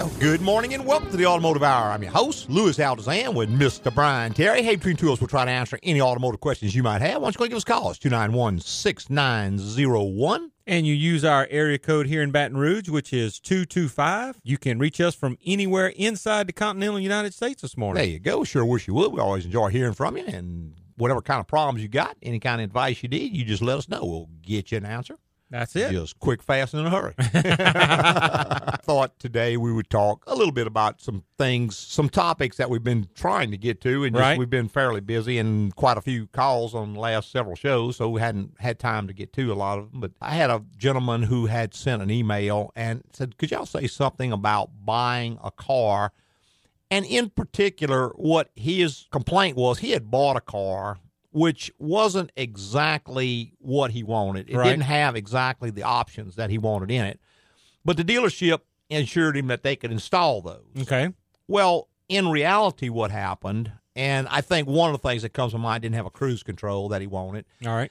Well, good morning and welcome to the Automotive Hour. I'm your host, Louis Altazan, with Mr. Brian Terry. Hey, between two of us, we'll try to answer any automotive questions you might have. Why don't you go give us a call? It's 291 6901. And you use our area code here in Baton Rouge, which is 225. You can reach us from anywhere inside the continental United States this morning. There you go. Sure wish you would. We always enjoy hearing from you. And whatever kind of problems you got, any kind of advice you need, you just let us know. We'll get you an answer. That's it. Just quick, fast, and in a hurry. I thought today we would talk a little bit about some things, some topics that we've been trying to get to, and just, we've been fairly busy and quite a few calls on the last several shows, so we hadn't had time to get to a lot of them. But I had a gentleman who had sent an email and said, "Could y'all say something about buying a car?" And in particular, what his complaint was, he had bought a car which wasn't exactly what he wanted. It Right. didn't have exactly the options that he wanted in it. But the dealership assured him that they could install those. Okay. Well, in reality, what happened, and I think one of the things that comes to mind didn't have a cruise control that he wanted. All right.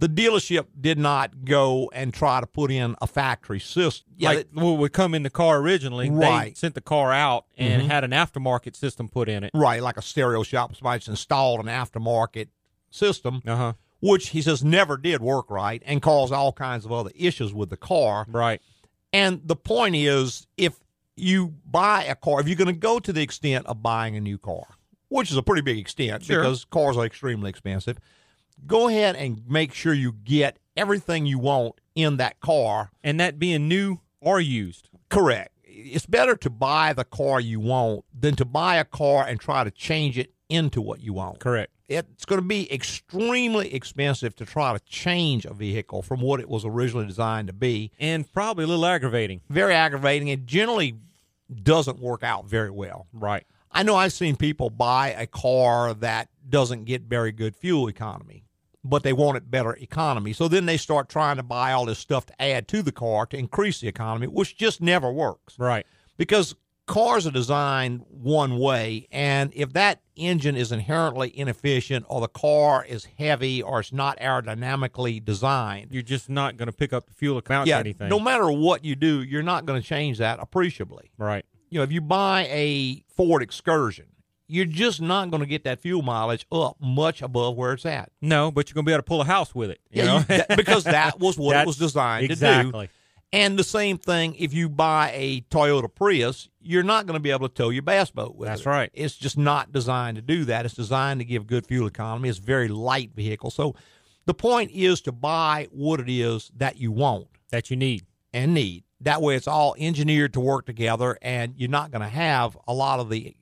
The dealership did not go and try to put in a factory system. Yeah, like what would come in the car originally, they Right. sent the car out and Mhm. had an aftermarket system put in it. right, like a stereo shop. Somebody's installed an aftermarket system, Uh huh. which he says never did work right and caused all kinds of other issues with the car. Right. And the point is, if you buy a car, if you're going to go to the extent of buying a new car, which is a pretty big extent Sure. because cars are extremely expensive, go ahead and make sure you get everything you want in that car. And that being new or used. Correct. It's better to buy the car you want than to buy a car and try to change it into what you want. Correct. It's going to be extremely expensive to try to change a vehicle from what it was originally designed to be. And probably a little aggravating. Very aggravating. It generally doesn't work out very well. Right. I know I've seen people buy a car that doesn't get very good fuel economy, but they want it better economy. So then they start trying to buy all this stuff to add to the car to increase the economy, which just never works Right. because cars are designed one way. And if that engine is inherently inefficient or the car is heavy or it's not aerodynamically designed, You're just not going to pick up the fuel account yeah, anything. no matter what you do, you're not going to change that appreciably Right. you know, if you buy a Ford Excursion, you're just not going to get that fuel mileage up much above where it's at. No, but you're going to be able to pull a house with it. You Yeah, know? you- that- because that was what it was designed to do. Exactly. And the same thing if you buy a Toyota Prius, you're not going to be able to tow your bass boat with That's it. right. It's just not designed to do that. It's designed to give good fuel economy. It's a very light vehicle. So the point is to buy what it is that you want That you need. and need. That way it's all engineered to work together and you're not going to have a lot of the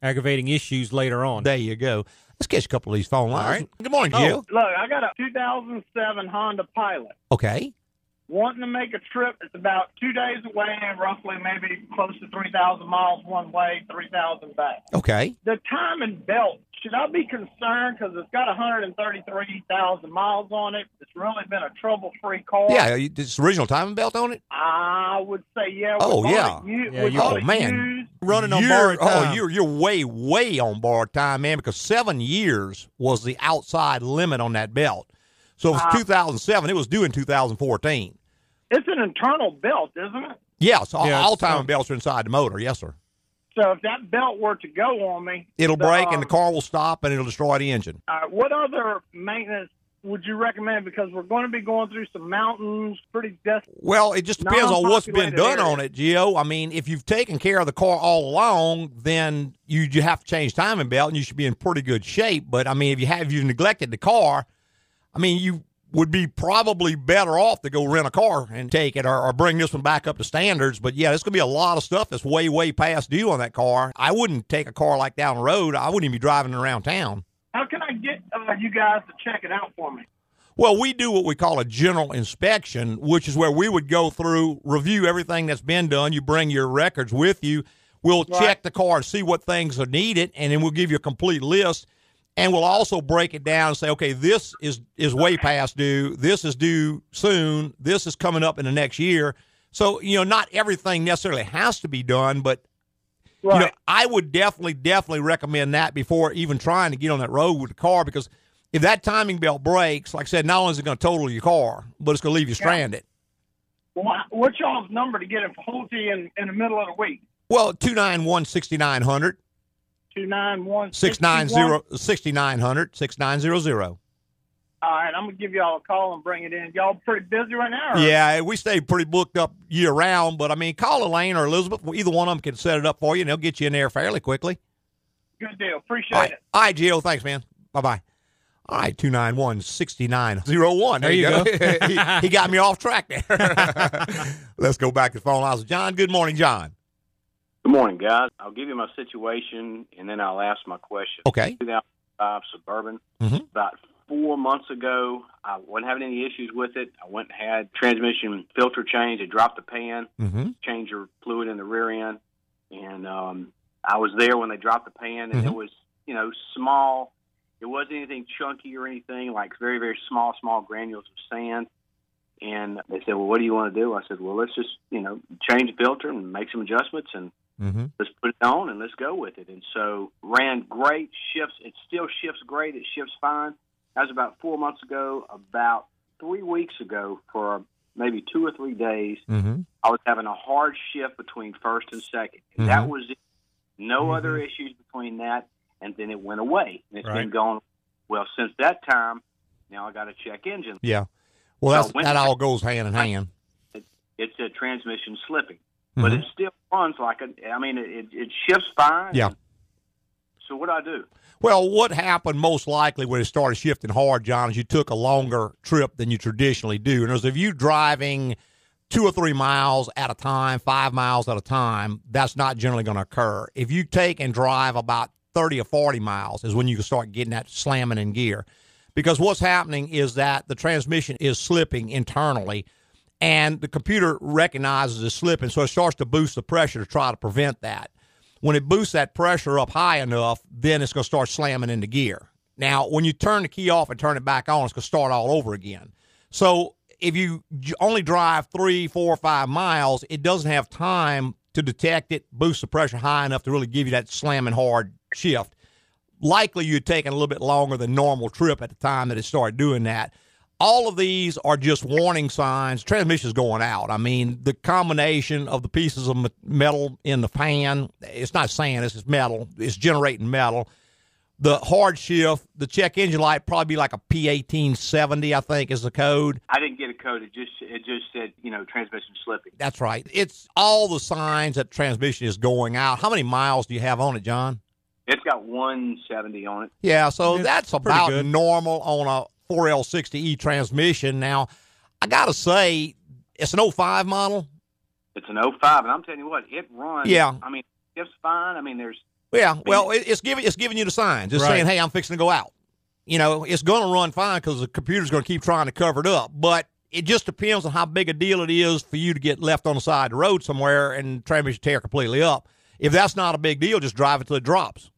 Aggravating issues later on. There you go. Let's catch a couple of these phone lines. All right. Good morning, Oh. Look, I got a 2007 Honda Pilot. Okay. Wanting to make a trip. It's about two days away, and roughly maybe close to 3,000 miles one way, 3,000 back. Okay. The timing belt, should I be concerned because it's got 133,000 miles on it? It's really been a trouble-free car. Yeah, you- this original timing belt on it. I would say yeah. Oh, yeah. it Yeah, you- oh, man. used. Running on You're- borrowed Oh, you're you're way way on borrowed time, man. Because seven years was the outside limit on that belt. So if Uh, it's 2007, it was due in 2014. It's an internal belt, isn't it? Yes, so Yeah, all timing um, belts are inside the motor. Yes, sir. So if that belt were to go on me, It'll the, break um, and the car will stop and it'll destroy the engine. Uh, what other maintenance would you recommend? Because we're going to be going through some mountains, pretty desperate. Well, it just depends on what's been done area. on it, Geo. I mean, if you've taken care of the car all along, then you, you have to change timing belt, and you should be in pretty good shape. But I mean, if you have you've neglected the car, I mean, you would be probably better off to go rent a car and take it, or, or bring this one back up to standards. But yeah, there's going to be a lot of stuff that's way way past due on that car. I wouldn't take a car like down the road. I wouldn't even be driving around town. How can I get uh, you guys to check it out for me? Well, we do what we call a general inspection, which is where we would go through, review everything that's been done. You bring your records with you. We'll Right. check the car and see what things are needed, and then we'll give you a complete list. And we'll also break it down and say, okay, this is is way past due. This is due soon. This is coming up in the next year. So you know, not everything necessarily has to be done, but Right. you know, I would definitely, definitely recommend that before even trying to get on that road with the car because if that timing belt breaks, like I said, not only is it going to total your car, but it's going to leave you stranded. Well, what's y'all's number to get it for Holte in, in the middle of the week? Well, 291 6900, 291 690 6900, 6900. All right, I'm gonna give y'all a call and bring it in. Y'all pretty busy right now? or- Yeah, we stay pretty booked up year round, but I mean, call Elaine or Elizabeth. Either one of them can set it up for you, and they'll get you in there fairly quickly. Good deal. Appreciate All right, it. all right Gio. Thanks, man. Bye bye. All right, 291 6901. There you go. he, he got me off track there. Let's go back to the phone lines. John, good morning, John. Good morning, guys. I'll give you my situation and then I'll ask my question. Okay. 2005 Suburban. Mhm. About four months ago, I wasn't having any issues with it. I went and had transmission filter change. It dropped the pan, Mm-hmm. change your fluid in the rear end, and um, I was there when they dropped the pan, and Mhm. it was you know small. It wasn't anything chunky or anything like very very small small granules of sand. And they said, "Well, what do you want to do?" I said, "Well, let's just you know change the filter and make some adjustments and." Mm-hmm. let's put it on and let's go with it. And so ran great shifts. It still shifts great. It shifts fine. That was about four months ago. About three weeks ago, for maybe two or three days, Mm-hmm. I was having a hard shift between first and second. And that Mhm. was it. No Mhm. other issues between that. And then it went away. And it's Right. been going. Well, since that time, now I got a check engine. Yeah. Well, So that all goes hand in hand. It's a transmission slipping, but Mhm. it still runs like a. I mean, it, it shifts fine. Yeah. So what do I do? Well, what happened most likely when it started shifting hard, John, is you took a longer trip than you traditionally do. And as if you driving two or three miles at a time, five miles at a time, that's not generally going to occur. If you take and drive about 30 or 40 miles is when you can start getting that slamming in gear. Because what's happening is that the transmission is slipping internally and the computer recognizes it's slipping, so it starts to boost the pressure to try to prevent that. When it boosts that pressure up high enough, then it's going to start slamming into gear. Now, when you turn the key off and turn it back on, it's going to start all over again. So if you only drive three, four, five miles, it doesn't have time to detect it, boost the pressure high enough to really give you that slamming hard shift. Likely you'd taken a little bit longer than normal trip at the time that it started doing that. All of these are just warning signs. Transmission's going out. I mean, the combination of the pieces of metal in the pan, it's not sand, it's just metal. It's generating metal. The hard shift, the check engine light probably be like a P1870, I think is the code. I didn't get a code. It just it just said you know transmission slipping. That's right. It's all the signs that transmission is going out. How many miles do you have on it, John? It's got 170 on it. Yeah, so It's that's about good. normal on a 4L60E transmission. Now, I got to say, it's an 05 model. It's an 05, and I'm telling you what, it runs. Yeah. I mean, it's fine. I mean, there's Yeah, well, it's giving it's giving you the signs. It's Right. saying, "Hey, I'm fixing to go out." You know, it's going to run fine because the computer's going to keep trying to cover it up. But it just depends on how big a deal it is for you to get left on the side of the road somewhere and transmission tear completely up. If that's not a big deal, just drive it till it drops.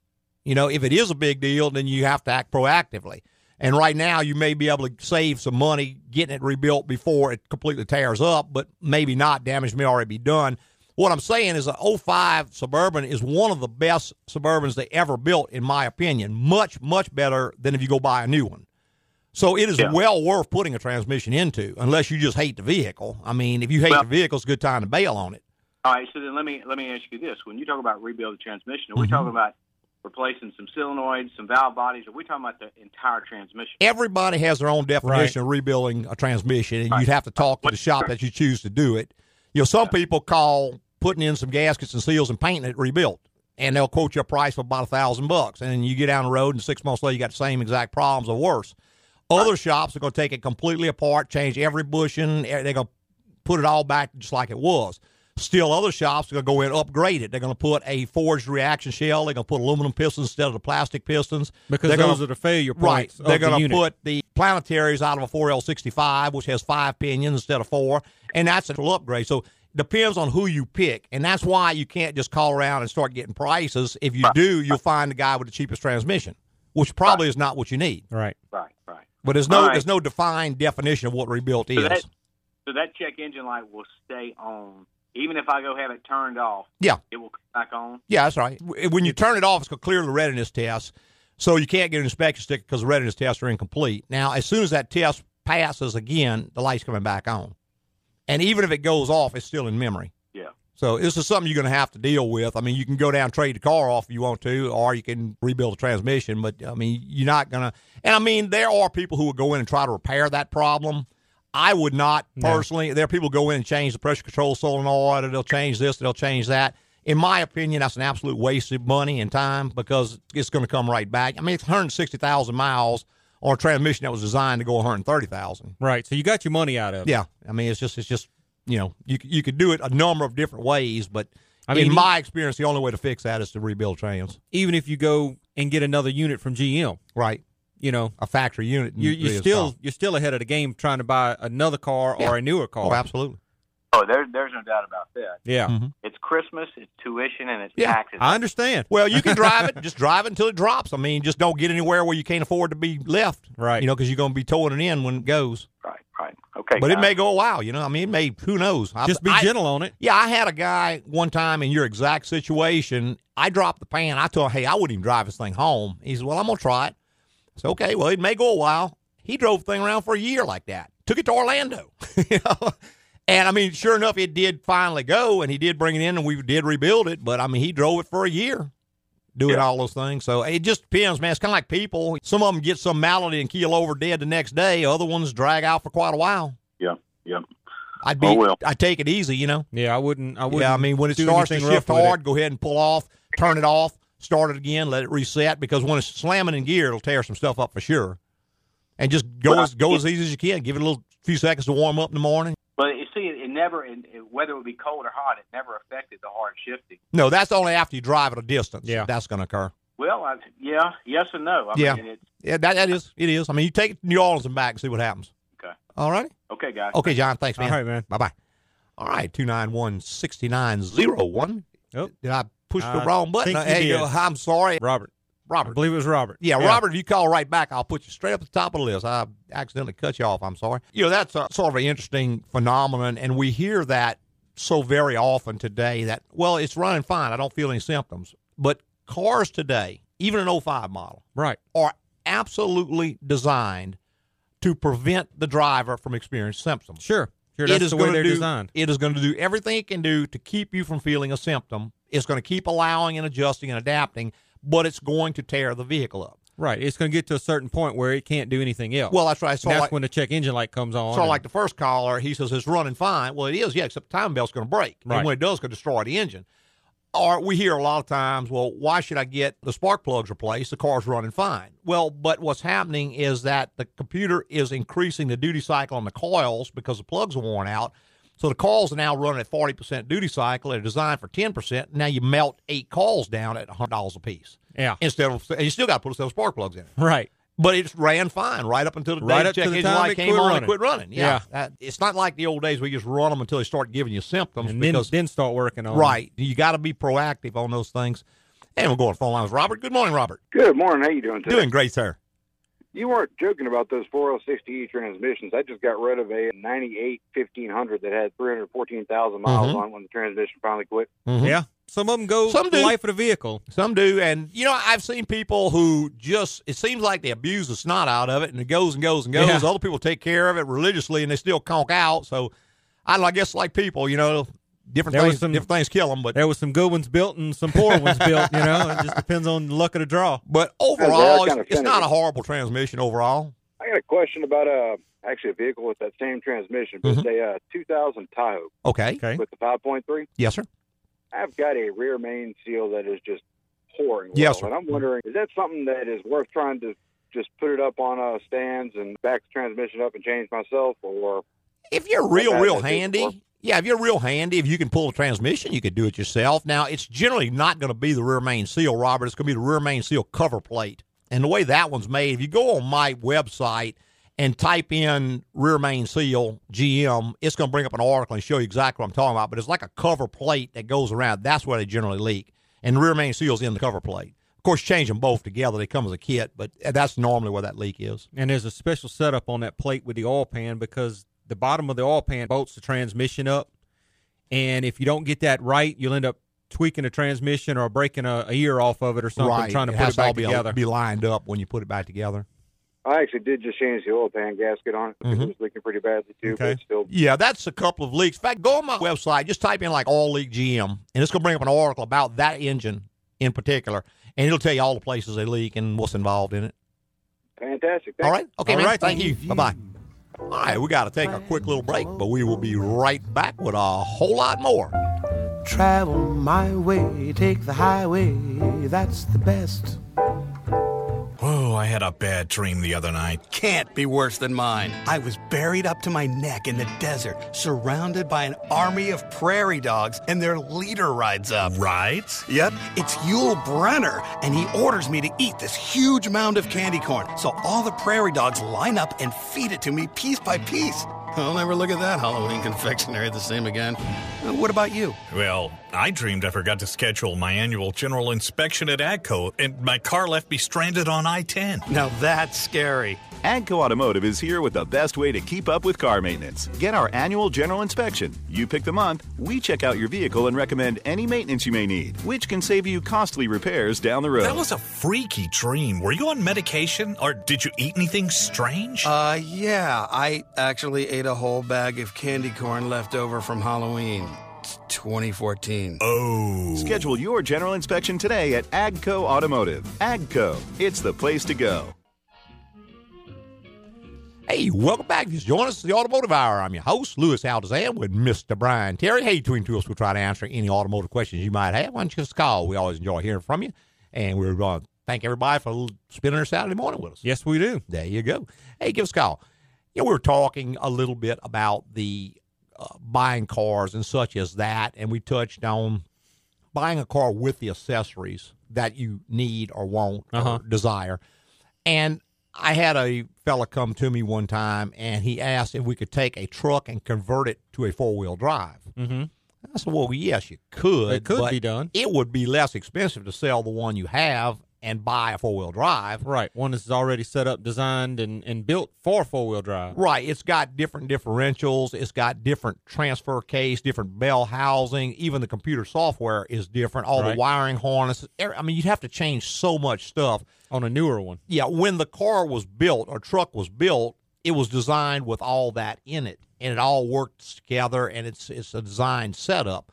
You know, if it is a big deal, then you have to act proactively. And right now, you may be able to save some money getting it rebuilt before it completely tears up, but maybe not. Damage may already be done. What I'm saying is, a 05 Suburban is one of the best Suburbans they ever built, in my opinion. Much, much better than if you go buy a new one. So it is Yeah. well worth putting a transmission into, unless you just hate the vehicle. I mean, if you hate Well- the vehicle, it's a good time to bail on it. all right. So then let me let me ask you this: When you talk about rebuild the transmission, are we Mhm. talking about replacing some solenoids, some valve bodies? Are we talking about the entire transmission? everybody has their own definition of rebuilding a transmission, and Right. you'd have to talk to the shop that you choose to do it. You know, some people call putting in some gaskets and seals and painting it rebuilt, and they'll quote you a price of about a thousand bucks, and you get down the road, and six months later, you got the same exact problems or worse. Other shops are going to take it completely apart, change every bushing. eh, They're going to put it all back just like it was. Still, other shops are going to go in and upgrade it. They're going to put a forged reaction shell. They're going to put aluminum pistons instead of the plastic pistons. because They're those gonna- are the failure Right. points. They're the going to unit. put the planetaries out of a 4L65, which has five pinions instead of four, and that's a little upgrade. So depends on who you pick, and that's why you can't just call around and start getting prices. If you do, you'll find the guy with the cheapest transmission, which probably is not what you need. right. Right, right. But there's no All right. there's no defined definition of what rebuilt So is. that so that check engine light will stay on, even if I go have it turned off. Yeah. it will come back on. Yeah, that's right. When you turn it off, it's going to clear the readiness test, so you can't get an inspection sticker because the readiness tests are incomplete. Now, as soon as that test passes again, the light's coming back on, and even if it goes off, it's still in memory. Yeah. So this is something you're going to have to deal with. I mean, you can go down and trade the car off if you want to, or you can rebuild the transmission. But I mean, you're not going to. And I mean, there are people who will go in and try to repair that problem. I would not personally. There are people who go in and change the pressure control solenoid, or they'll change this, they'll change that. In my opinion, that's an absolute waste of money and time because it's going to come right back. I mean, it's 160,000 miles on a transmission that was designed to go 130,000. Right. So you got your money out of it. Yeah, I mean, it's just it's just you know you you could do it a number of different ways, but I mean, in my experience, the only way to fix that is to rebuild trans. Even if you go and get another unit from GM, Right, you know, a factory unit. you, you're still tough. you're still ahead of the game trying to buy another car Yeah. or a newer car. Oh, absolutely. Oh, there's there's no doubt about that. Yeah, Mhm. It's Christmas, it's tuition, and it's Yeah, taxes. I understand. Well, you can drive it. Just drive it until it drops. I mean, just don't get anywhere where you can't afford to be left. Right. You know, because you're going to be towing it in when it goes. right, right. Okay, But it may go a while. You know, I mean, it may. Who knows? I- Just be I- gentle on it. Yeah, I had a guy one time in your exact situation. I dropped the pan. I told him, hey, I wouldn't even drive this thing home. He said, well, I'm going to try it. I said, okay, well, it may go a while. He drove the thing around for a year like that. Took it to Orlando. you know? And I mean, sure enough, it did finally go, and he did bring it in, and we did rebuild it. But I mean, he drove it for a year, doing Yeah. all those things. So it just depends, man. It's kind of like people. Some of them get some malady and keel over dead the next day. Other ones drag out for quite a while. Yeah, yeah. I'd oh, be, Oh, well. I'd take it easy, you know. Yeah, I wouldn't. I wouldn't. Yeah, I mean, when it do starts to shift rough it. hard, go ahead and pull off, turn it off, start it again, let it reset because when it's slamming in gear, it'll tear some stuff up for sure. And just go Well, as go as easy as you can. Give it a little few seconds to warm up in the morning. But you see, it, it never, it, it- whether it would be cold or hot, it never affected the hard shifting. No, that's only after you drive at a distance. Yeah. that's going to occur. Well, I, yeah, yes and no. I Yeah. mean, Yeah, that that is it is. I mean, you take it to New Orleans and back and see what happens. okay. All right. Okay, guys. Okay, John. Thanks, man. All right, man. Bye bye. All right, two nine one sixty nine zero one. Oh. Did I push the wrong button? you hey, I'm sorry, Robert. I Robert. believe it was Robert. Yeah, Robert, if you call right back, I'll put you straight up the top of the list. I accidentally cut you off. I'm sorry. You know, that's a, sort of an interesting phenomenon, and we hear that so very often today that, well, it's running fine. I don't feel any symptoms. But cars today, even an 05 model, Right. are absolutely designed to prevent the driver from experiencing symptoms. Sure. It That's is the way they're do, designed. It is going to do everything it can do to keep you from feeling a symptom. It's going to keep allowing and adjusting and adapting, but it's going to tear the vehicle up. Right. It's going to get to a certain point where it can't do anything else. Well, that's right. So that's like, when the check engine light comes on. So, and- like the first caller, he says it's running fine. Well, it is, yeah, except the time belt's going to break. Right. And when it does, it's going to destroy the engine. Or we hear a lot of times, well, why should I get the spark plugs replaced? The car's running fine. Well, but what's happening is that the computer is increasing the duty cycle on the coils because the plugs are worn out. So the coils are now running at 40% duty cycle. They're designed for 10%. Now you melt eight coils down at $100 a piece. yeah. Instead of, and you still got to put a set of spark plugs in it. Right. But it ran fine right up until the Right day up the to the engine time light it came quit on running. and quit running. Yeah, Yeah. That- it's not like the old days where you just run them until they start giving you symptoms. And then, because then start working on it. right, you got to be proactive on those things. And we're going on phone lines. Robert, good morning, Robert. Good morning. How you doing today? Doing great, sir. You weren't joking about those 406E transmissions. I just got rid of a 98 1500 that had 314,000 miles Mhm. on when the transmission finally quit. Mhm. Yeah. Some of them go Some the do. life of the vehicle. Some do, and you know I've seen people who just it seems like they abuse the snot out of it, and it goes and goes and goes. Yeah. Other people take care of it religiously, and they still conk out. So I, don't know, I guess like people, you know, different There was things, some- different things kill them, but There was some good ones built and some poor ones built. You know, it just depends on the luck of the draw. but overall, it's, it's not a horrible transmission overall. I got a question about uh, actually a vehicle with that same transmission, but Mhm. it's a uh, 2000 Tahoe Okay, Okay. with the 5.3. yes, sir. I've got a rear main seal that is just pouring. Yes, well, sir. And I'm wondering, is that something that is worth trying to just put it up on uh, stands and back the transmission up and change myself, or If you're real, real that's it. Handy, yeah, if you're real handy, if you can pull a transmission, you could do it yourself. Now, it's generally not going to be the rear main seal, Robert. It's going to be the rear main seal cover plate. And the way that one's made, if you go on my website and type in rear main seal GM, it's going to bring up an article and show you exactly what I'm talking about. But it's like a cover plate that goes around. That's where they generally leak. And the rear main seal's in the cover plate. Of course, change them both together. They come as a kit, but that's normally where that leak is. And there's a special setup on that plate with the oil pan because the bottom of the oil pan bolts the transmission up. And if you don't get that right, you'll end up tweaking a transmission or breaking a, a ear off of it or something, trying to it put has it back all together. be lined up when you put it back together. I actually did just change the oil pan gasket on it. because Mhm. It was leaking pretty badly too, Okay. it's still Yeah, that's a couple of leaks. In fact, go on my website, just type in like oil leak GM, and it's going to bring up an article about that engine in particular, and it'll tell you all the places they leak and what's involved in it. fantastic. Thank All you. right? Okay, All man. right, Thank you. Bye bye. All right, we got to take a quick little break, but we will be right back with a whole lot more. Travel my way, take the highway, that's the best. I had a bad dream the other night. Can't be worse than mine. I was buried up to my neck in the desert, surrounded by an army of prairie dogs, and their leader rides up. Rides? Yep, it's Yul Brynner, and he orders me to eat this huge mound of candy corn. So all the prairie dogs line up and feed it to me piece by piece. I'll never look at that Halloween confectionery the same again. What about you? Well, I dreamed I forgot to schedule my annual general inspection at AGCO, and my car left me stranded on I 10. Now that's scary. Agco Automotive is here with the best way to keep up with car maintenance. Get our annual general inspection. You pick the month, we check out your vehicle and recommend any maintenance you may need, which can save you costly repairs down the road. That was a freaky dream. Were you on medication, or did you eat anything strange? Uh, yeah, I actually ate a whole bag of candy corn left over from Halloween 2014. oh. Schedule your general inspection today at Agco Automotive. Agco, it's the place to go. Hey, welcome back. If you just join us, the Automotive Hour. I'm your host, Louis Altazan, with Mr. Brian Terry. Hey, between two us, we'll try to answer any automotive questions you might have. Why don't you just call? We always enjoy hearing from you. And we're going to thank everybody for spending their Saturday morning with us. Yes, we do. There you go. Hey, give us a call. You know, we were talking a little bit about the uh, buying cars and such as that, and we touched on buying a car with the accessories that you need or want Uh-huh. or desire. And I had a fella come to me one time, and he asked if we could take a truck and convert it to a four wheel drive. Mm-hmm. I said, "Well, yes, you could. It could but be done. It would be less expensive to sell the one you have and buy a four wheel drive." Right. One is already set up, designed, and, and built for four wheel drive. Right. It's got different differentials. It's got different transfer case, different bell housing. Even the computer software is different. All Right. the wiring harnesses. I mean, you'd have to change so much stuff. On a newer one. Yeah. When the car was built or truck was built, it was designed with all that in it, and it all worked together. And it's it's a design setup.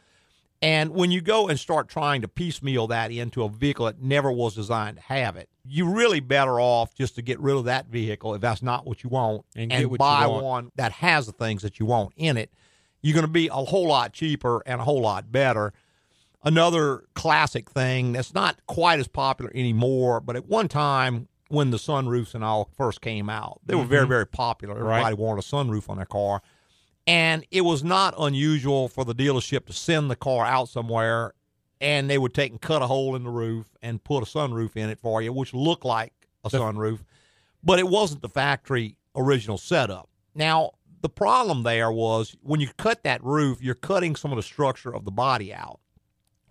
And when you go and start trying to piecemeal that into a vehicle that never was designed to have it, you're really better off just to get rid of that vehicle if that's not what you want And what you buy want. one that has the things that you want in it. You're going to be a whole lot cheaper and a whole lot better. Another classic thing that's not quite as popular anymore, but at one time when the sunroofs and all first came out, they were very, mm-hmm. very popular. Right. Everybody wanted a sunroof on their car. And it was not unusual for the dealership to send the car out somewhere and they would take and cut a hole in the roof and put a sunroof in it for you, which looked like a sunroof, but it wasn't the factory original setup. Now, the problem there was when you cut that roof, you're cutting some of the structure of the body out.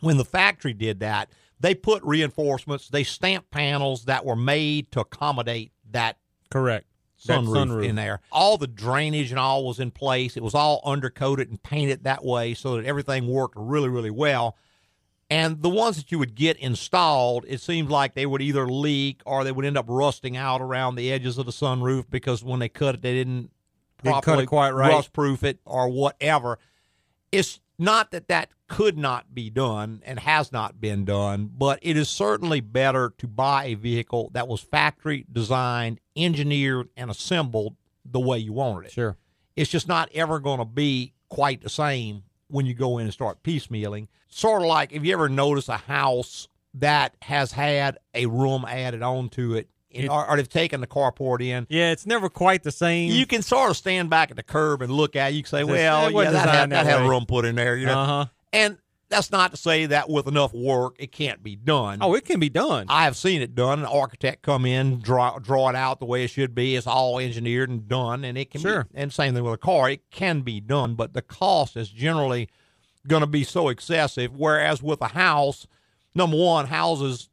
When the factory did that, they put reinforcements, they stamped panels that were made to accommodate that Correct. That sunroof, in there. All the drainage and all was in place. It was all undercoated and painted that way so that everything worked really, really well. And the ones that you would get installed, it seemed like they would either leak or they would end up rusting out around the edges of the sunroof because when they cut it, they didn't Didn't cut it properly quite right. rust proof it or whatever. It's not that that could not be done and has not been done, but it is certainly better to buy a vehicle that was factory designed, engineered, and assembled the way you wanted it. Sure. It's just not ever going to be quite the same when you go in and start piecemealing. Sort of like if you ever notice a house that has had a room added onto it, It- or, or they've taken the carport in. Yeah, it's never quite the same. You can sort of stand back at the curb and look at it. You can say, well, yeah, wasn't that had, that that had a room put in there. You know? Uh huh. And that's not to say that with enough work, it can't be done. Oh, it can be done. I have seen it done. An architect come in, draw draw it out the way it should be. It's all engineered and done, and it can Sure. be. And same thing with a car, it can be done, but the cost is generally going to be so excessive. Whereas with a house, number one, houses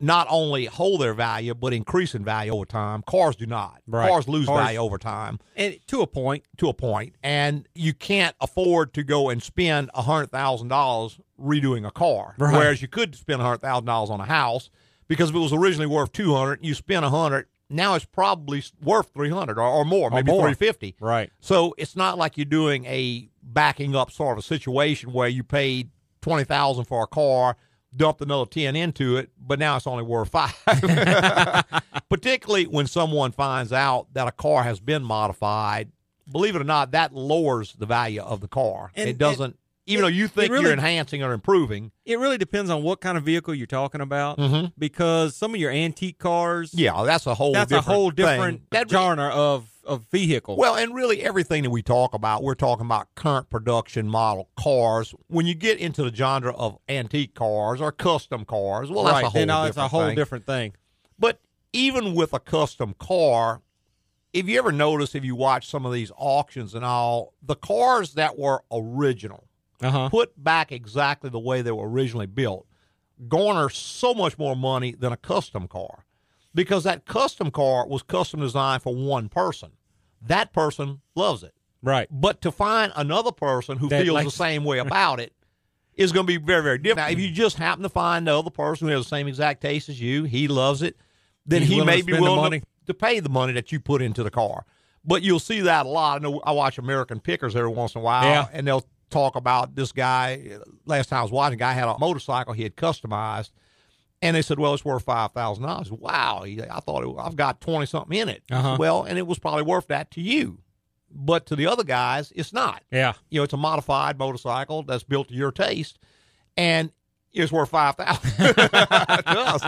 not only hold their value but increase in value over time. Cars do not. Right. Cars lose Cars- value over time and to a point. to a point, and you can't afford to go and spend a hundred thousand dollars redoing a car. Right. Whereas you could spend a hundred thousand dollars on a house because if it was originally worth two hundred, you spend a hundred, now it's probably worth 300 or, or more, maybe 350. Right. So it's not like you're doing a backing up sort of a situation where you paid 20,000 for a car, dumped another 10 into it, but now it's only worth 5. Particularly when someone finds out that a car has been modified, believe it or not, that lowers the value of the car. And- it doesn't even it- though you think really- you're enhancing or improving. It really depends on what kind of vehicle you're talking about Mhm. because some of your antique cars, Yeah, that's a whole that's a different whole thing. different That- genre of, of vehicle. Well, and really everything that we talk about, we're talking about current production model cars. When you get into the genre of antique cars or custom cars, well, that's right. a whole then uh, different it's a whole thing. different thing. But even with a custom car, if you ever notice, if you watch some of these auctions and all, the cars that were original, Uh-huh. put back exactly the way they were originally built, garner so much more money than a custom car because that custom car was custom designed for one person. That person loves it. Right. But to find another person who That feels likes- the same way about it is going to be very, very different. Now, if you mm-hmm. just happen to find the other person who has the same exact taste as you, he loves it, then He's he may be willing money. to, to pay the money that you put into the car. But you'll see that a lot. I know I watch American Pickers every once in a while, Yeah. and they'll talk about this guy. Uh, last time I was watching, a guy had a motorcycle he had customized, and they said, "Well, it's worth five thousand dollars." Wow, I thought it, I've got twenty something in it. Uh-huh. Well, and it was probably worth that to you, but to the other guys, it's not. Yeah. You know, it's a modified motorcycle that's built to your taste, and it's worth five thousand to us.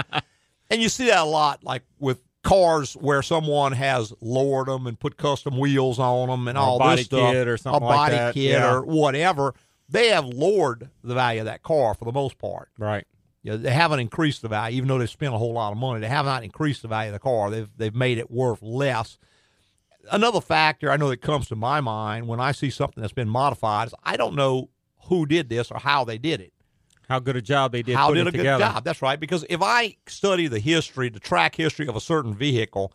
And you see that a lot, like with cars where someone has lowered them and put custom wheels on them and Or all this stuff, kit or something a like body that, kit yeah. or whatever. They have lowered the value of that car for the most part. Right. You know, they haven't increased the value, even though they've spent a whole lot of money. They have not increased the value of the car. They've they've made it worth less. Another factor I know that comes to my mind when I see something that's been modified is I don't know who did this or how they did it. How good a job they did how did a it good together. job? That's right. Because if I study the history, the track history of a certain vehicle,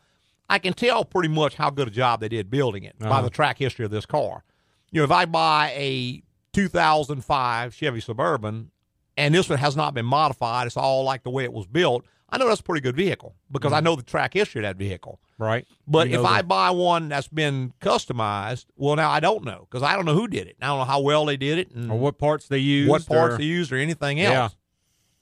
I can tell pretty much how good a job they did building it by Uh-huh. the track history of this car. You know, if I buy a 2005 Chevy Suburban and this one has not been modified, it's all like the way it was built. I know that's a pretty good vehicle because I know the track history of that vehicle. Right. But Mm-hmm. You if I the- buy one that's been customized, well, now I don't know because I don't know who did it. I don't know how well they did it and or what parts they used, what parts or, they used or anything else. Yeah.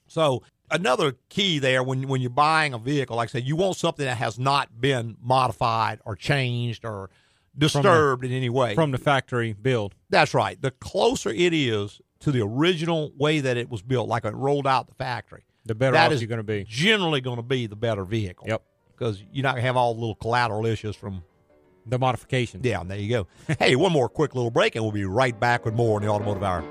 So another key there when when you're buying a vehicle, like I said, you want something that has not been modified or changed or disturbed in any way. from the factory build. That's right. The closer it is to the original way that it was built, like it rolled out the factory, The better that off is you're going to be. generally going to be the better vehicle. Yep. Because you're not going to have all the little collateral issues from The modifications. yeah, there you go. hey, one more quick little break, and we'll be right back with more in the Automotive Hour.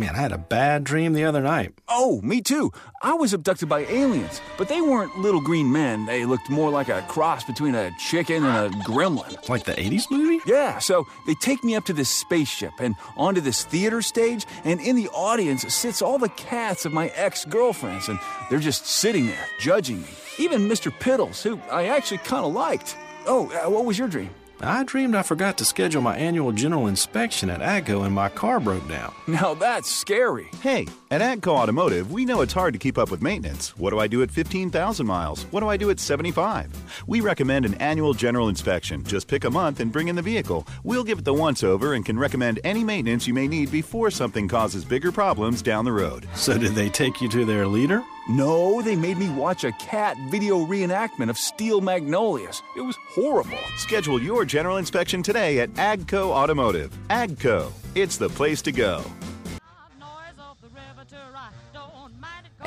Man, I had a bad dream the other night. Oh, me too. I was abducted by aliens, but they weren't little green men. They looked more like a cross between a chicken and a gremlin. Like the 80s movie? Yeah, so they take me up to this spaceship and onto this theater stage, and in the audience sits all the cats of my ex girlfriends, and they're just sitting there, judging me. Even Mr. Piddles, who I actually kind of liked. Oh, uh, what was your dream? I dreamed I forgot to schedule my annual general inspection at AGCO and my car broke down. Now that's scary. Hey, at AGCO Automotive, we know it's hard to keep up with maintenance. What do I do at 15,000 miles? What do I do at 75? We recommend an annual general inspection. Just pick a month and bring in the vehicle. We'll give it the once over and can recommend any maintenance you may need before something causes bigger problems down the road. So, did they take you to their leader? No, they made me watch a cat video reenactment of Steel Magnolias. It was horrible. Schedule your general inspection today at AGCO Automotive. AGCO, it's the place to go.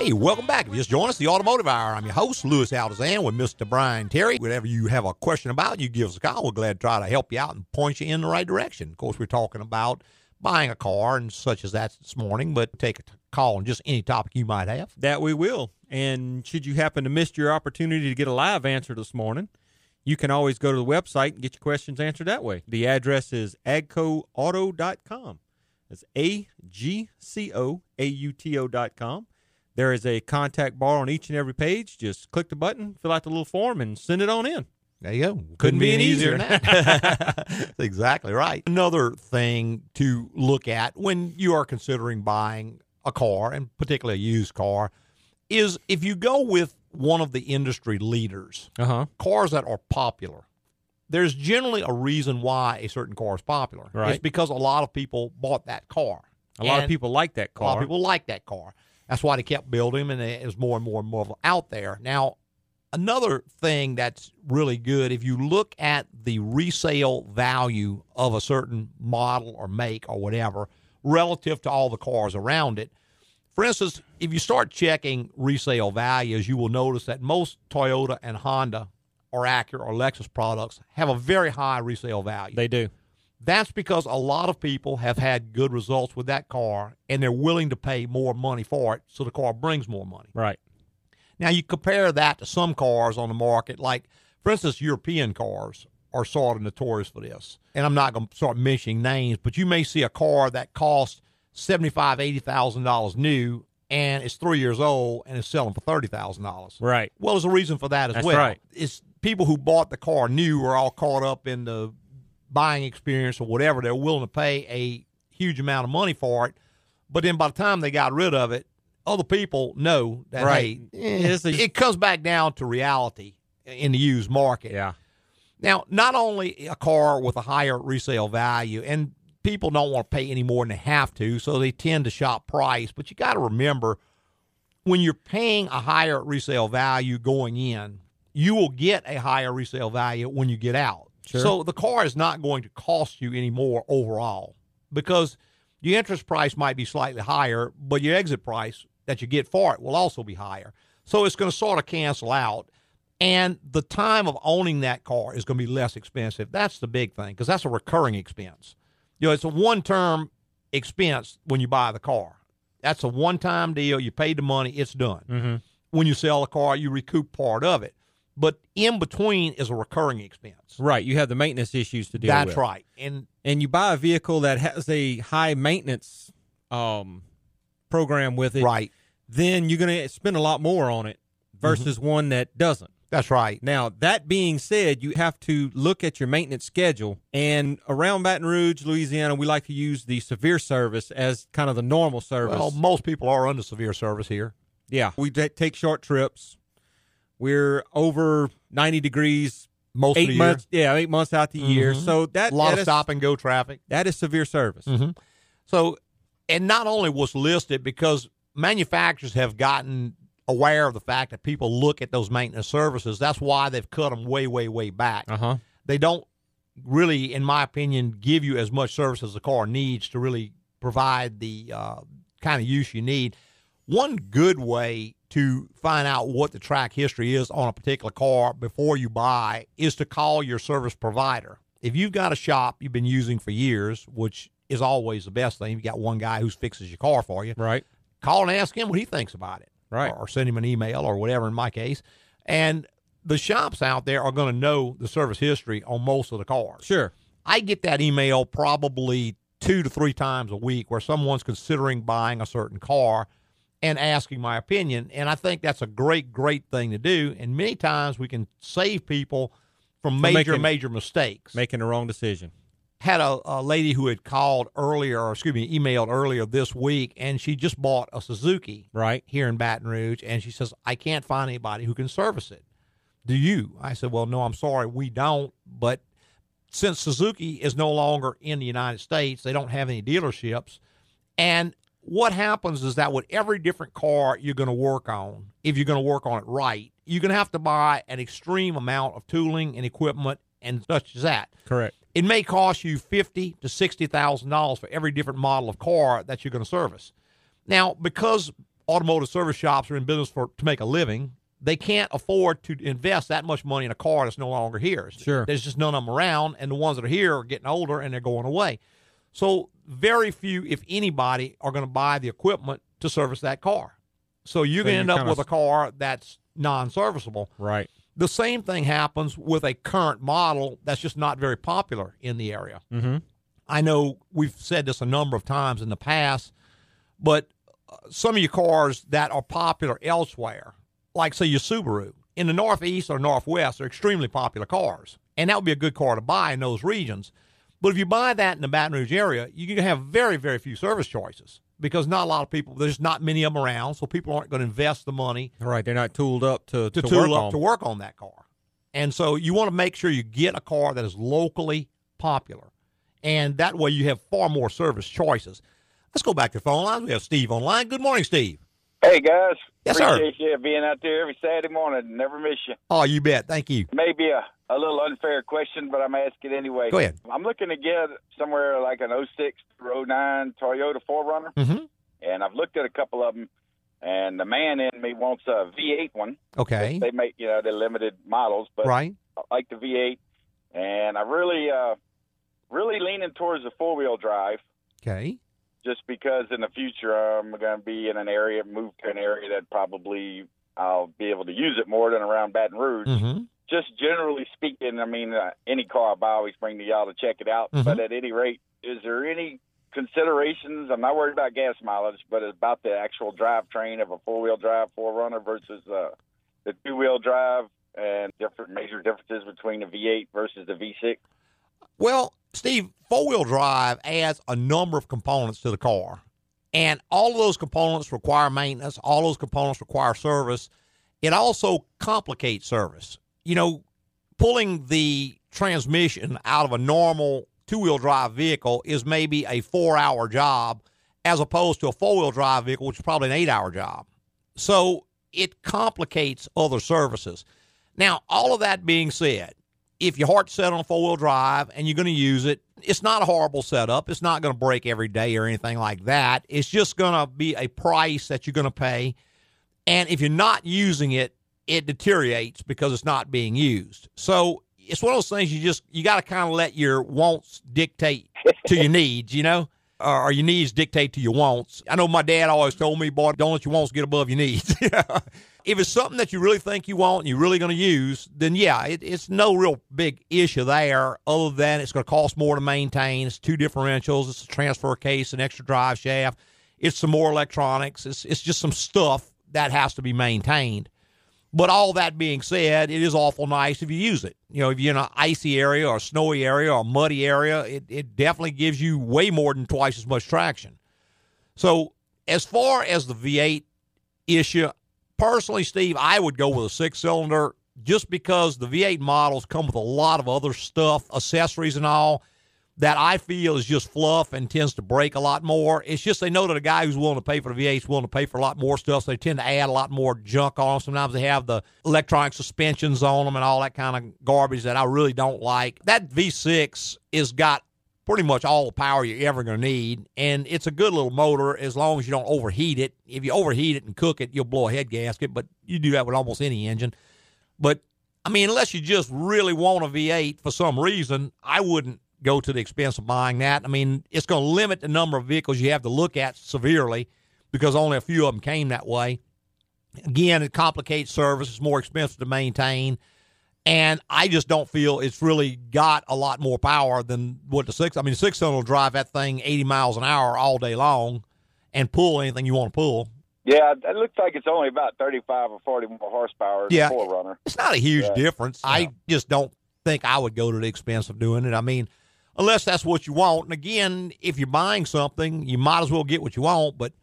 Hey, welcome back. If you just joined us, the Automotive Hour. I'm your host, Louis Altazan, with Mr. Brian Terry. Whatever you have a question about, you give us a call. We're glad to try to help you out and point you in the right direction. Of course, we're talking about buying a car and such as that this morning, but take a call on just any topic you might have. That we will. And should you happen to miss your opportunity to get a live answer this morning, you can always go to the website and get your questions answered that way. The address is agcoauto.com. That's A G C O A U T O.com. There is a contact bar on each and every page. Just click the button, fill out the little form, and send it on in. There you go. Couldn't be any easier easier. That's exactly right. Another thing to look at when you are considering buying a car, and particularly a used car, is if you go with one of the industry leaders, uh-huh. cars that are popular, there's generally a reason why a certain car is popular. Right. It's because a lot of people bought that car. A lot of people like that car. A lot of people like that car. That's why they kept building and there's more and more and more out there. Now, another thing that's really good, if you look at the resale value of a certain model or make or whatever relative to all the cars around it, for instance, if you start checking resale values, you will notice that most Toyota and Honda or Acura or Lexus products have a very high resale value. They do. That's because a lot of people have had good results with that car and they're willing to pay more money for it, so the car brings more money. Right. Now, you compare that to some cars on the market, like, for instance, European cars are sort of notorious for this. And I'm not going to start mentioning names, but you may see a car that costs seventy-five, eighty thousand dollars new, and it's three years old, and it's selling for thirty thousand dollars. Right. Well, there's a reason for that as That's well. right. It's people who bought the car new are all caught up in the buying experience or whatever. They're willing to pay a huge amount of money for it, but then by the time they got rid of it, other people know that Right. hey, a- it comes back down to reality in the used market. Yeah. Now, not only a car with a higher resale value, and people don't want to pay any more than they have to, so they tend to shop price. But you got to remember, when you're paying a higher resale value going in, you will get a higher resale value when you get out. Sure. So the car is not going to cost you any more overall because your interest price might be slightly higher, but your exit price that you get for it will also be higher. So it's going to sort of cancel out. And the time of owning that car is going to be less expensive. That's the big thing because that's a recurring expense. You know, it's a one term expense when you buy the car. That's a one time deal. You paid the money, it's done. Mm-hmm. When you sell a car, you recoup part of it. But in between is a recurring expense. Right. You have the maintenance issues to deal That's with. right. And and you buy a vehicle that has a high maintenance um, program with it, right? Then you're going to spend a lot more on it versus one that doesn't. That's right. Now, that being said, you have to look at your maintenance schedule. And around Baton Rouge, Louisiana, we like to use the severe service as kind of the normal service. Well, most people are under severe service here. yeah, we ta- take short trips. We're over 90 degrees Most eight of the months. Yeah, eight months out the year. Mhm. So that a lot that of is- stop and go traffic. That is severe service. Mm-hmm. So, and not only was listed because manufacturers have gotten aware of the fact that people look at those maintenance services. That's why they've cut them way, way, way back. Uh huh. They don't really, in my opinion, give you as much service as the car needs to really provide the uh, kind of use you need. One good way to find out what the track history is on a particular car before you buy is to call your service provider. If you've got a shop you've been using for years, which is always the best thing, you've got one guy who fixes your car for you. Right. Call and ask him what he thinks about it. Right. Or, or send him an email or whatever in my case. And the shops out there are going to know the service history on most of the cars. Sure. I get that email probably two to three times a week where someone's considering buying a certain car and asking my opinion. And I think that's a great, great thing to do. And many times we can save people from major, making- major mistakes. Making the wrong decision. Had a, a lady who had called earlier, or excuse me, emailed earlier this week, and she just bought a Suzuki right here in Baton Rouge, and she says, "I can't find anybody who can service it." Do you? I said, "Well, no, I'm sorry, we don't." But since Suzuki is no longer in the United States, they don't have any dealerships. And what happens is that with every different car you're going to work on, if you're going to work on it right, you're going to have to buy an extreme amount of tooling and equipment and such as that. Correct. It may cost you fifty to sixty thousand dollars for every different model of car that you're going to service. Now, because automotive service shops are in business for to make a living, they can't afford to invest that much money in a car that's no longer here. Sure. There's just none of them around, and the ones that are here are getting older and they're going away. So very few, if anybody, are going to buy the equipment to service that car. So you're So going to end up with a car that's non-serviceable. Right. The same thing happens with a current model that's just not very popular in the area. Mm-hmm. I know we've said this a number of times in the past, but uh, some of your cars that are popular elsewhere, like say your Subaru, in the Northeast or Northwest, are extremely popular cars, and that would be a good car to buy in those regions. But if you buy that in the Baton Rouge area, you can have very, very few service choices. because not a lot of people. There's not many of them around, so people aren't going to invest the money Right, they're not tooled up to, to, to, tool work up on. to work on that car. And so you want to make sure you get a car that is locally popular, and that way you have far more service choices. Let's go back to the phone lines. We have Steve online. Good morning, Steve. Hey guys, Yes, sir. appreciate you being out there every Saturday morning. Never miss you. Oh, you bet. Thank you. Maybe a, a little unfair question, but I'm asking it anyway. Go ahead. I'm looking to get somewhere like an 06 or 09 Toyota 4Runner, Mm-hmm. and I've looked at a couple of them, and the man in me wants a V8 one. Okay. They make you know they're limited models, but Right. I like the V8, and I really, uh, really leaning towards the four wheel drive. Okay. just because in the future I'm going to be in an area, move to an area that probably I'll be able to use it more than around Baton Rouge. Mm-hmm. Just generally speaking, I mean, uh, any car I buy, I always bring to y'all to check it out. Mhm. But at any rate, is there any considerations? I'm not worried about gas mileage, but about the actual drivetrain of a four wheel drive 4Runner versus uh, the two wheel drive and different major differences between the V8 versus the V6. Well, Steve, four wheel drive adds a number of components to the car. And all of those components require maintenance, all those components require service. It also complicates service. You know, pulling the transmission out of a normal two wheel drive vehicle is maybe a four hour job as opposed to a four wheel drive vehicle, which is probably an eight hour job. So it complicates other services. Now, all of that being said, if your heart's set on a four wheel drive and you're going to use it, it's not a horrible setup. It's not going to break every day or anything like that. It's just going to be a price that you're going to pay. And if you're not using it, it deteriorates because it's not being used. So it's one of those things you just you got to kind of let your wants dictate to your needs, you know, or, or your needs dictate to your wants. I know my dad always told me, "Boy, don't let your wants get above your needs." if it's something that you really think you want and you're really going to use, then yeah, it, it's no real big issue there. Other than it's going to cost more to maintain. It's two differentials. It's a transfer case, an extra drive shaft. It's some more electronics. It's it's just some stuff that has to be maintained. But all that being said, it is awful nice if you use it. You know, if you're in an icy area or a snowy area or a muddy area, it, it definitely gives you way more than twice as much traction. So, as far as the V8 issue, personally, Steve, I would go with a six cylinder just because the V8 models come with a lot of other stuff, accessories and all, that I feel is just fluff and tends to break a lot more. It's just they know that a guy who's willing to pay for the V8 is willing to pay for a lot more stuff, so they tend to add a lot more junk on them. Sometimes they have the electronic suspensions on them and all that kind of garbage that I really don't like. That V6 is got pretty much all the power you're ever going to need, and it's a good little motor as long as you don't overheat it. If you overheat it and cook it, you'll blow a head gasket, but you do that with almost any engine. But I mean, unless you just really want a V8 for some reason, I wouldn't go to the expense of buying that. I mean, it's going to limit the number of vehicles you have to look at severely because only a few of them came that way. Again, it complicates service, it's more expensive to maintain. And I just don't feel it's really got a lot more power than what the six. I mean, the six cylinder will drive that thing 80 miles an hour all day long and pull anything you want to pull. Yeah, it looks like it's only about 35 or 40 more horsepower than Yeah. 4Runner. It's not a huge Yeah. difference. I just don't think I would go to the expense of doing it. I mean, unless that's what you want. And again, if you're buying something, you might as well get what you want. But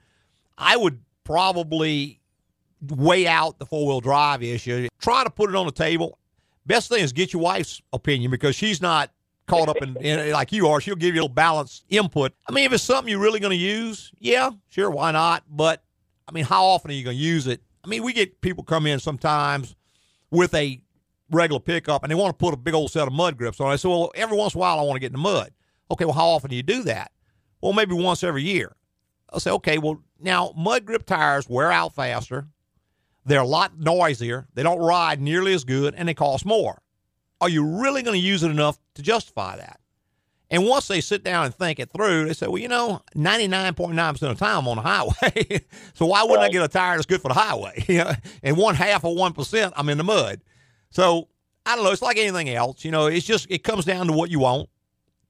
I would probably weigh out the four wheel drive issue. Try to put it on the table. Best thing is get your wife's opinion because she's not caught up in, in like you are. She'll give you a balanced input. I mean, if it's something you're really going to use, yeah, sure, why not? But I mean, how often are you going to use it? I mean, we get people come in sometimes with a regular pickup and they want to put a big old set of mud grips on it. So, well, every once in a while I want to get in the mud. Okay, well, how often do you do that? Well, maybe once every year. I'll say, okay, well, now mud grip tires wear out faster. They're a lot noisier. They don't ride nearly as good and they cost more. Are you really going to use it enough to justify that? And once they sit down and think it through, they say, well, you know, 99.9% of the time I'm on the highway. so why wouldn't I get a tire that's good for the highway? And one half of 1%, I'm in the mud. So I don't know. It's like anything else. You know, it's just, it comes down to what you want.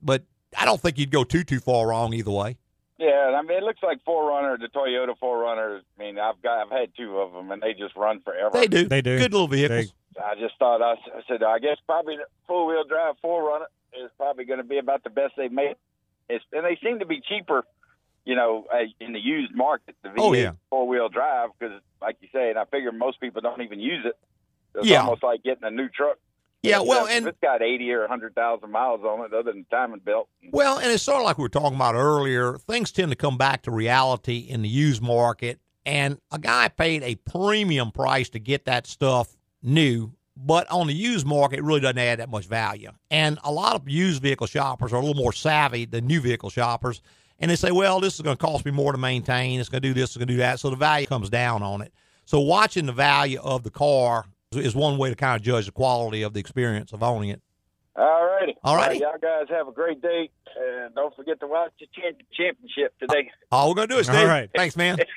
But I don't think you'd go too, too far wrong either way. Yeah, I mean, it looks like 4Runner, the Toyota 4Runner. I mean, I've got, I've had two of them, and they just run forever. They do. They do. Good little vehicles. I just thought I said I guess probably the four wheel drive 4Runner is probably going to be about the best they've made. It's, and they seem to be cheaper you know, uh, in the used market, the V8 Oh, yeah. four wheel drive, because like you say, and I figure most people don't even use it. It's Yeah. almost like getting a new truck. Yeah, well, and- it's got eighty or hundred thousand miles on it, other than timing belt. Well, and it's sort of like we were talking about earlier. Things tend to come back to reality in the used market, and a guy paid a premium price to get that stuff new. But on the used market, it really doesn't add that much value. And a lot of used vehicle shoppers are a little more savvy than new vehicle shoppers. And they say, well, this is going to cost me more to maintain. It's going to do this, it's going to do that. So the value comes down on it. So watching the value of the car is one way to kind of judge the quality of the experience of owning it. All righty. All righty. y'all guys have a great day, and don't forget to watch the championship today. Uh, all we're going to do is All Steve. right. Thanks, man.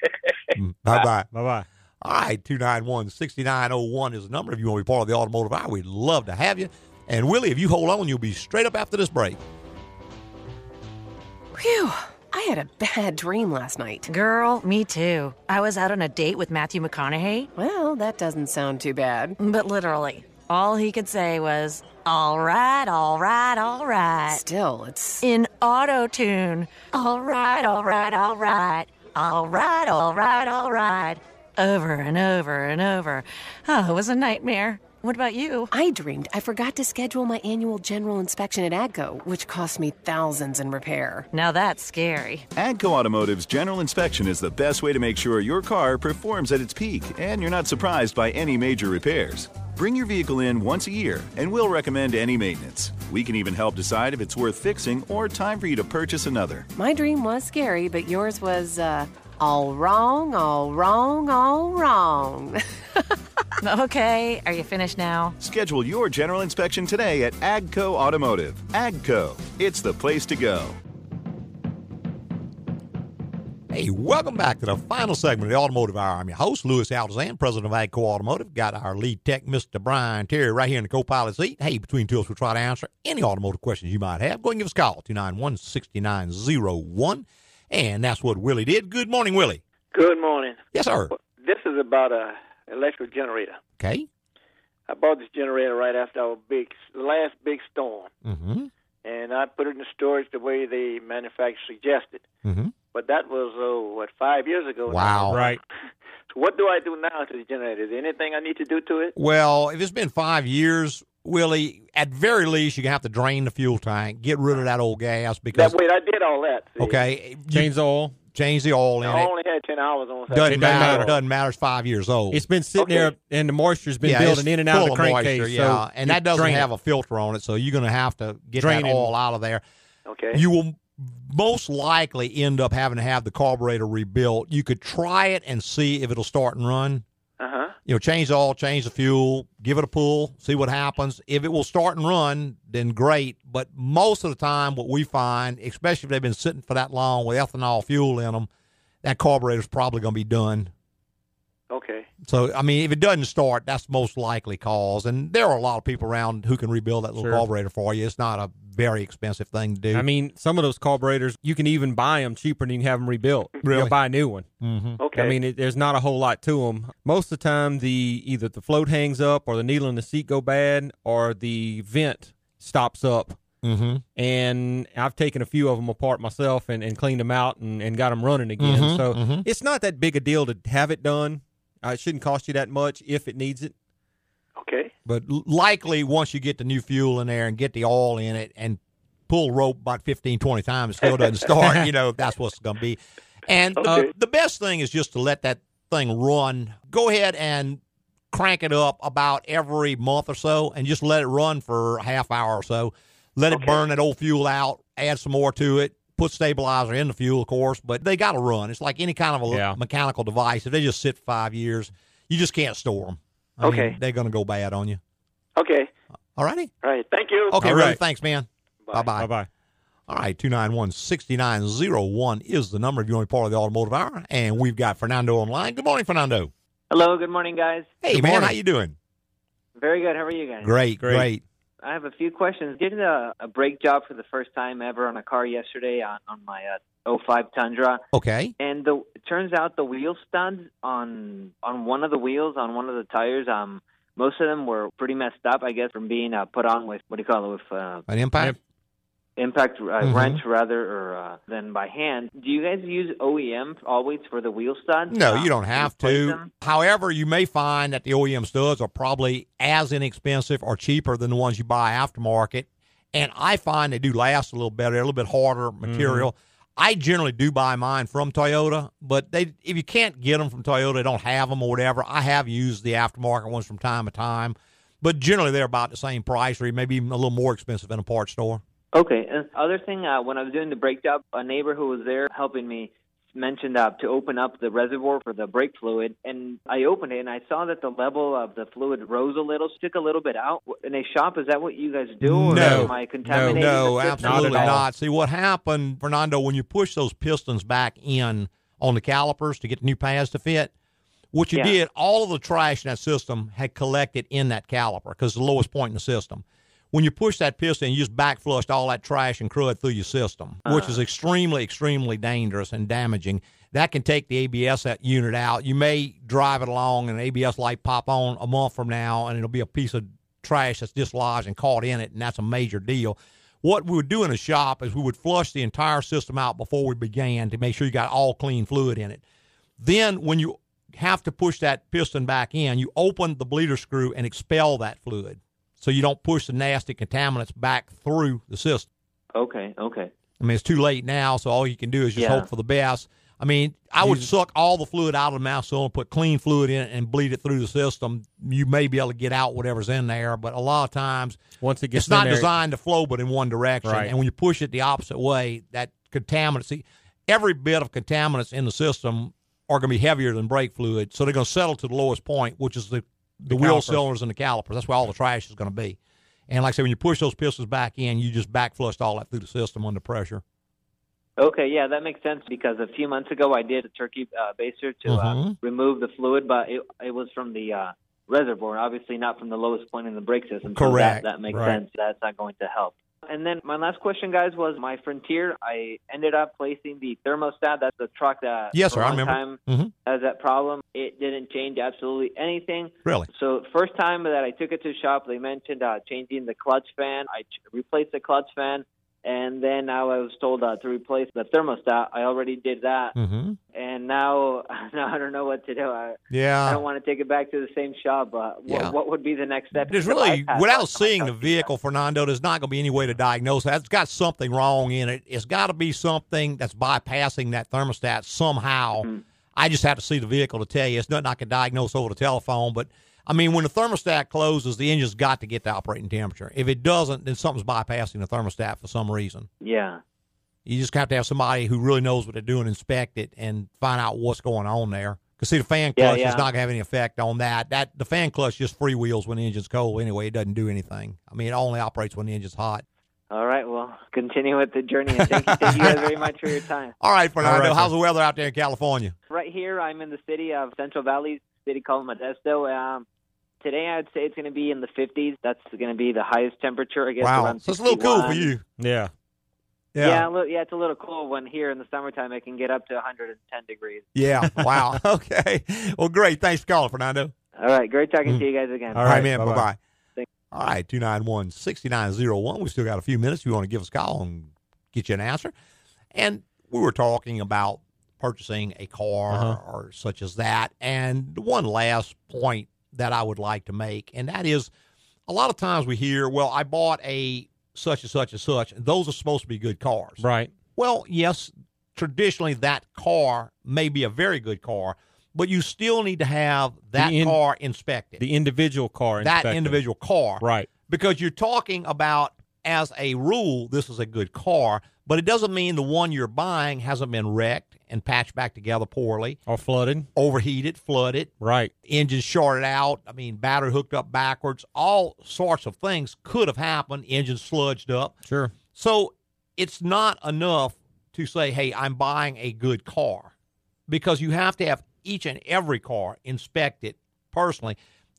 Mm, bye bye. Bye bye. All right, 291 6901 is the number. If you want to be part of the automotive hour, we'd love to have you. And Willie, if you hold on, you'll be straight up after this break. Phew. I had a bad dream last night. Girl, me too. I was out on a date with Matthew McConaughey. Well, that doesn't sound too bad. But literally, all he could say was, all right, all right, all right. Still, it's. In auto tune. All right, all right, all right. All right, all right, all right. Over and over and over. Oh, it was a nightmare. What about you? I dreamed I forgot to schedule my annual general inspection at AGCO, which cost me thousands in repair. Now that's scary. AGCO Automotive's general inspection is the best way to make sure your car performs at its peak and you're not surprised by any major repairs. Bring your vehicle in once a year and we'll recommend any maintenance. We can even help decide if it's worth fixing or time for you to purchase another. My dream was scary, but yours was, uh, all wrong, all wrong, all wrong. Okay, are you finished now? Schedule your general inspection today at AGCO Automotive. AGCO, it's the place to go. Hey, welcome back to the final segment of the Automotive Hour. I'm your host, Louis Altazan, president of AGCO Automotive. Got our lead tech, Mr. Brian Terry, right here in the co pilot seat. Hey, between two of us, we'll try to answer any automotive questions you might have. Go ahead and give us a call, 291 6901. And that's what Willie did. Good morning, Willie. Good morning. Yes, sir. This is about a electric generator. Okay. I bought this generator right after our big last big storm, Mm-hmm. and I put it in storage the way the manufacturer suggested. Mm-hmm. But that was oh what five years ago. now. Wow. Right. So what do I do now to the generator? Is there anything I need to do to it? Well, if it's been five years, Willie, at very least, you're going to have to drain the fuel tank, get rid of that old gas because, That wait, I did all that. see. okay, Change the oil. change the oil in I it. only had ten hours on. Doesn't It doesn't matter. matter. Doesn't matter. It's five years old. It's been sitting there, and the moisture's been yeah, building in and out of full the moisture, crankcase. Yeah, so and that doesn't have it. a filter on it, so you're going to have to get Drain that it. oil out of there. Okay. You will most likely end up having to have the carburetor rebuilt. You could try it and see if it'll start and run. Uh huh. You know, change the oil, change the fuel, give it a pull, see what happens. If it will start and run, then great. But most of the time, what we find, especially if they've been sitting for that long with ethanol fuel in them, that carburetor's probably going to be done. Okay. So, I mean, if it doesn't start, that's most likely cause. And there are a lot of people around who can rebuild that little Sure. carburetor for you. It's not a very expensive thing to do. I mean, some of those carburetors you can even buy them cheaper than you can have them rebuilt. Really? You'll buy a new one. Mhm. Okay. I mean, it, there's not a whole lot to them. Most of the time, the either the float hangs up, or the needle in the seat go bad, or the vent stops up. Mm-hmm. And I've taken a few of them apart myself and, and cleaned them out and, and got them running again. Mhm, so mhm. it's not that big a deal to have it done. Uh, it shouldn't cost you that much if it needs it. Okay. But likely, once you get the new fuel in there and get the oil in it and pull rope about 15, 20 times, it still doesn't start, you know, that's what's going to be. And uh, the best thing is just to let that thing run. Go ahead and crank it up about every month or so and just let it run for a half hour or so. Let it burn that old fuel out, add some more to it. Put stabilizer in the fuel, of course, but they got to run. It's like any kind of a Yeah. mechanical device. If they just sit five years, you just can't store them. I mean, Okay. they're going to go bad on you. Okay. All righty. All right. Thank you. Okay, All Ray, right. thanks, man. Bye bye. Bye bye. All right, 291 6901 is the number if you want to be part of the automotive hour. And we've got Fernando online. Good morning, Fernando. Hello, good morning, guys. Hey, Good man, morning. how you doing? Very good. How are you guys? Great, Great. great. I have a few questions. Did a, a brake job for the first time ever on a car yesterday on on my uh, 05 Tundra, Okay. and the it turns out the wheel studs on on one of the wheels on one of the tires, um, most of them were pretty messed up. I guess from being uh, put on with what do you call it with uh, An impact? impact uh, Mhm. wrench rather, or uh, than by hand. Do you guys use OEM always for the wheel studs? No, Uh, you don't have to. them? However, you may find that the OEM studs are probably as inexpensive or cheaper than the ones you buy aftermarket. And I find they do last a little better, a little bit harder material. I generally do buy mine from Toyota, but they if you can't get them from Toyota, don't have them or whatever. I have used the aftermarket ones from time to time, but generally they're about the same price or maybe even a little more expensive in a parts store. Okay. And other thing, uh, when I was doing the job, a neighbor who was there helping me mentioned uh, to open up the reservoir for the brake fluid, and I opened it and I saw that the level of the fluid rose a little, stick a little bit out. In a shop, is that what you guys do? Or No, am I contaminating no, the system? absolutely not. See what happened, Fernando, when you push those pistons back in on the calipers to get the new pads to fit. What you Yeah. did, all of the trash in that system had collected in that caliper because it's the lowest point in the system. When you push that piston, you just back flushed all that trash and crud through your system, which is uh. extremely, extremely dangerous and damaging. That can take the ABS that unit out. You may drive it along and an ABS light pop on a month from now, and it'll be a piece of trash that's dislodged and caught in it, and that's a major deal. What we would do in a shop is we would flush the entire system out before we began to make sure you got all clean fluid in it. Then, when you have to push that piston back in, you open the bleeder screw and expel that fluid so you don't push the nasty contaminants back through the system. Okay, okay. I mean, it's too late now, so all you can do is just Yeah. hope for the best. I mean, I would suck all the fluid out of the master cylinder, put clean fluid in it, and bleed it through the system. You may be able to get out whatever's in there, but a lot of times Once it gets it's not there- designed to flow but in one direction. Right. And when you push it the opposite way, that contaminant, see, every bit of contaminants in the system are going to be heavier than brake fluid, so they're going to settle to the lowest point, which is the, the, The wheel calipers. cylinders and the calipers. That's where all the trash is going to be. And like I said, when you push those pistons back in, you just back flushed all that through the system under pressure. Okay, yeah, that makes sense because a few months ago I did a turkey uh, baster to uh, Mhm. remove the fluid, but it it was from the uh, reservoir, obviously not from the lowest point in the brake system. so Correct. that, that makes Right. sense. That's not going to help. And then my last question, guys, was my Frontier. I ended up placing the thermostat. That's the truck that Yes, sir, I remember. time Mhm. has that problem. It didn't change absolutely anything. Really? So first time that I took it to the shop, they mentioned uh, changing the clutch fan. I ch- replaced the clutch fan, and then now I was told uh, to replace the thermostat. I already did that, Mm-hmm. and now now I don't know what to do. I, Yeah. I don't want to take it back to the same shop. But Yeah. what, what would be the next step? There's really, without lots of my seeing the vehicle, Fernando, there's not going to be any way to diagnose that. It's got something wrong in it. It's got to be something that's bypassing that thermostat somehow. Mm-hmm. I just have to see the vehicle to tell you. It's nothing I can diagnose over the telephone. But, I mean, when the thermostat closes, the engine's got to get the operating temperature. If it doesn't, then something's bypassing the thermostat for some reason. Yeah. You just have to have somebody who really knows what they're doing inspect it and find out what's going on there. Because see, the fan clutch yeah. is not going to have any effect on that. That the fan clutch just freewheels when the engine's cold. Anyway, it doesn't do anything. I mean, it only operates when the engine's hot. All right. Well, continue with the journey. And thank you, thank you guys very much for your time. All right, Fernando. All right, how's the weather out there in California? Right here, I'm in the city of Central Valley, city called Modesto. Um, today, I'd say it's going to be in the 50s. That's going to be the highest temperature. I guess wow, around so it's a little cool for you. Yeah. Yeah, a little, yeah, it's a little cool when here in the summertime it can get up to 110 degrees. Yeah. Wow. okay. Well, great. Thanks for calling, Fernando. All right, great talking to you guys again. Mm. All right, man. Bye bye-bye. bye. Thank- All right, 291 6901. We still got a few minutes. If you want to give us a call and get you an answer. And we were talking about purchasing a car Uh-huh. or such as that. And one last point that I would like to make, and that is a lot of times we hear, well, I bought a such and such and such, and those are supposed to be good cars. Right. Well, yes, traditionally that car may be a very good car, but you still need to have that in- car inspected. The individual car. that inspected. individual car. Right. Because you're talking about, as a rule, this is a good car, but it doesn't mean the one you're buying hasn't been wrecked and patched back together poorly, Or flooded. overheated, flooded, Right. engine shorted out. I mean, battery hooked up backwards. All sorts of things could have happened. Engine sludged up. Sure. So it's not enough to say, hey, I'm buying a good car because you have to have each and every car inspected personally.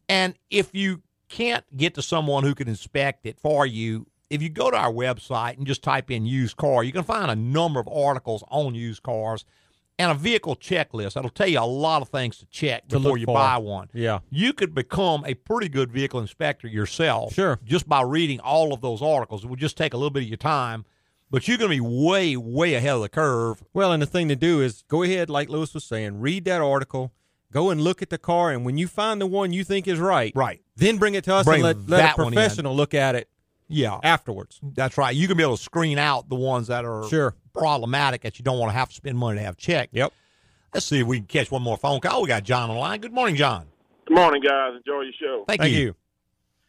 And if you can't get to someone who can inspect it for you, if you go to our website and just type in used car, you can find a number of articles on used cars and a vehicle checklist. That'll tell you a lot of things to check To before you for. buy one Yeah. you could become a pretty good vehicle inspector yourself. Sure. Just by reading all of those articles. It would just take a little bit of your time. But you're going to be way, way ahead of the curve. Well, and the thing to do is go ahead, like Louis was saying, read that article, go and look at the car, and when you find the one you think is right, right, then bring it to us Bring and let, let that a professional look at it. Yeah, afterwards. That's right. You can be able to screen out the ones that are Sure. problematic that you don't want to have to spend money to have checked. Yep. Let's see if we can catch one more phone call. We got John on the line. Good morning, John. Good morning, guys. Enjoy your show. Thank, you.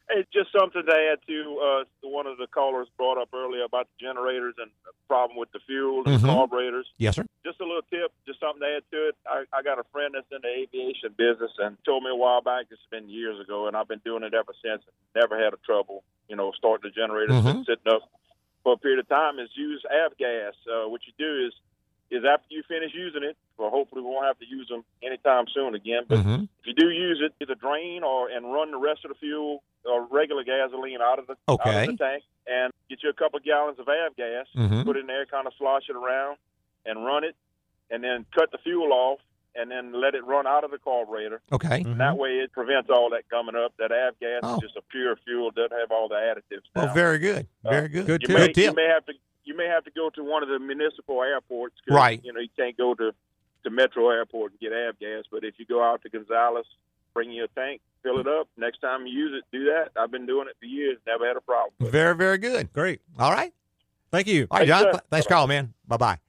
It's just something to add to uh, one of the callers brought up earlier about the generators and the problem with the fuel and Mhm. carburetors. Yes, sir. Just a little tip, just something to add to it. I, I got a friend that's in the aviation business and told me a while back, it's been years ago, and I've been doing it ever since. Never had a trouble, you know, starting the generator, Mhm. sitting up for a period of time. Is use avgas. Uh, what you do is is after you finish using it, well, hopefully we won't have to use them anytime soon again. But Mm-hmm. if you do use it, either drain or and run the rest of the fuel or regular gasoline out of the out Okay. of the tank and get you a couple gallons of avgas, Mhm. put it in there, kind of slosh it around, and run it, and then cut the fuel off, and then let it run out of the carburetor. Okay. And that way, it prevents all that coming up. That avgas Oh. is just a pure fuel; doesn't have all the additives. Well, now. very good. Very Uh, good. you Good may, tip. You may have to you may have to go to one of the municipal airports. 'cause, Right. You know you can't go to to Metro Airport and get avgas, but if you go out to Gonzales, bring you a tank, fill it up. Next time you use it, do that. I've been doing it for years, never had a problem. Very, very good. Great. All right. Thank you. All right, John. sir. th- Thanks for calling, man. Bye bye.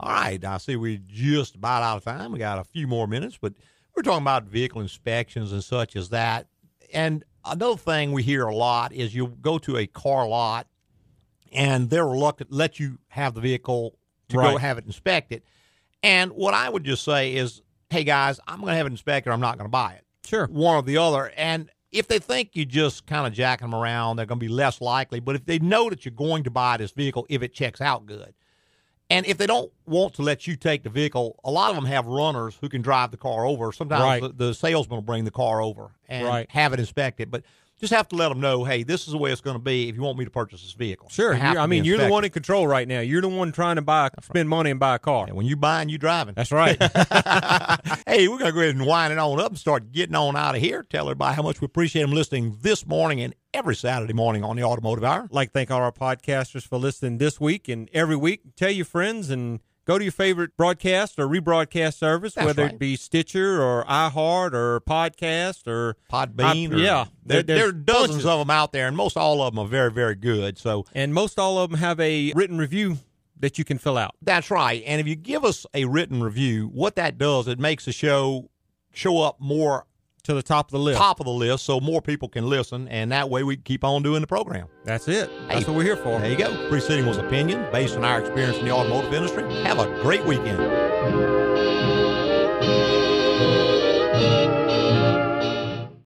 All right. I see we're just about out of time. We got a few more minutes, but we're talking about vehicle inspections and such as that. And another thing we hear a lot is you go to a car lot and they're reluctant to let you have the vehicle to go have it inspected. And what I would just say is, hey guys, I'm going to have it inspected. I'm not going to buy it. Sure. One or the other. And if they think you just kind of jacking them around, they're going to be less likely. But if they know that you're going to buy this vehicle, if it checks out good, and if they don't want to let you take the vehicle, a lot of them have runners who can drive the car over. Sometimes Right. the, the salesman will bring the car over and Right. have it inspected. But just have to let them know, hey, this is the way it's going to be if you want me to purchase this vehicle. Sure. It has You- to I mean, you're the one in control right now. You're the one trying to buy, spend money and buy a car. when you buying, you driving. That's right. hey, we're going to go ahead and wind it on up and start getting on out of here. Tell everybody how much we appreciate them listening this morning and every Saturday morning on the Automotive Hour. like to thank all our podcasters for listening this week and every week. Tell your friends and go to your favorite broadcast or rebroadcast service, That's whether right. it be Stitcher or iHeart or Podcast or Podbean. I- or- yeah, there, there are dozens bunches. of them out there, and most all of them are very, very good. So and most all of them have a written review that you can fill out. that's right. And if you give us a written review, what that does, it makes the show show up more to the top of the list. top of the list, so more people can listen, and that way we keep on doing the program. That's it. That's Hey, what we're here for. There you go. Preceding was opinion based on our experience in the automotive industry. Have a great weekend.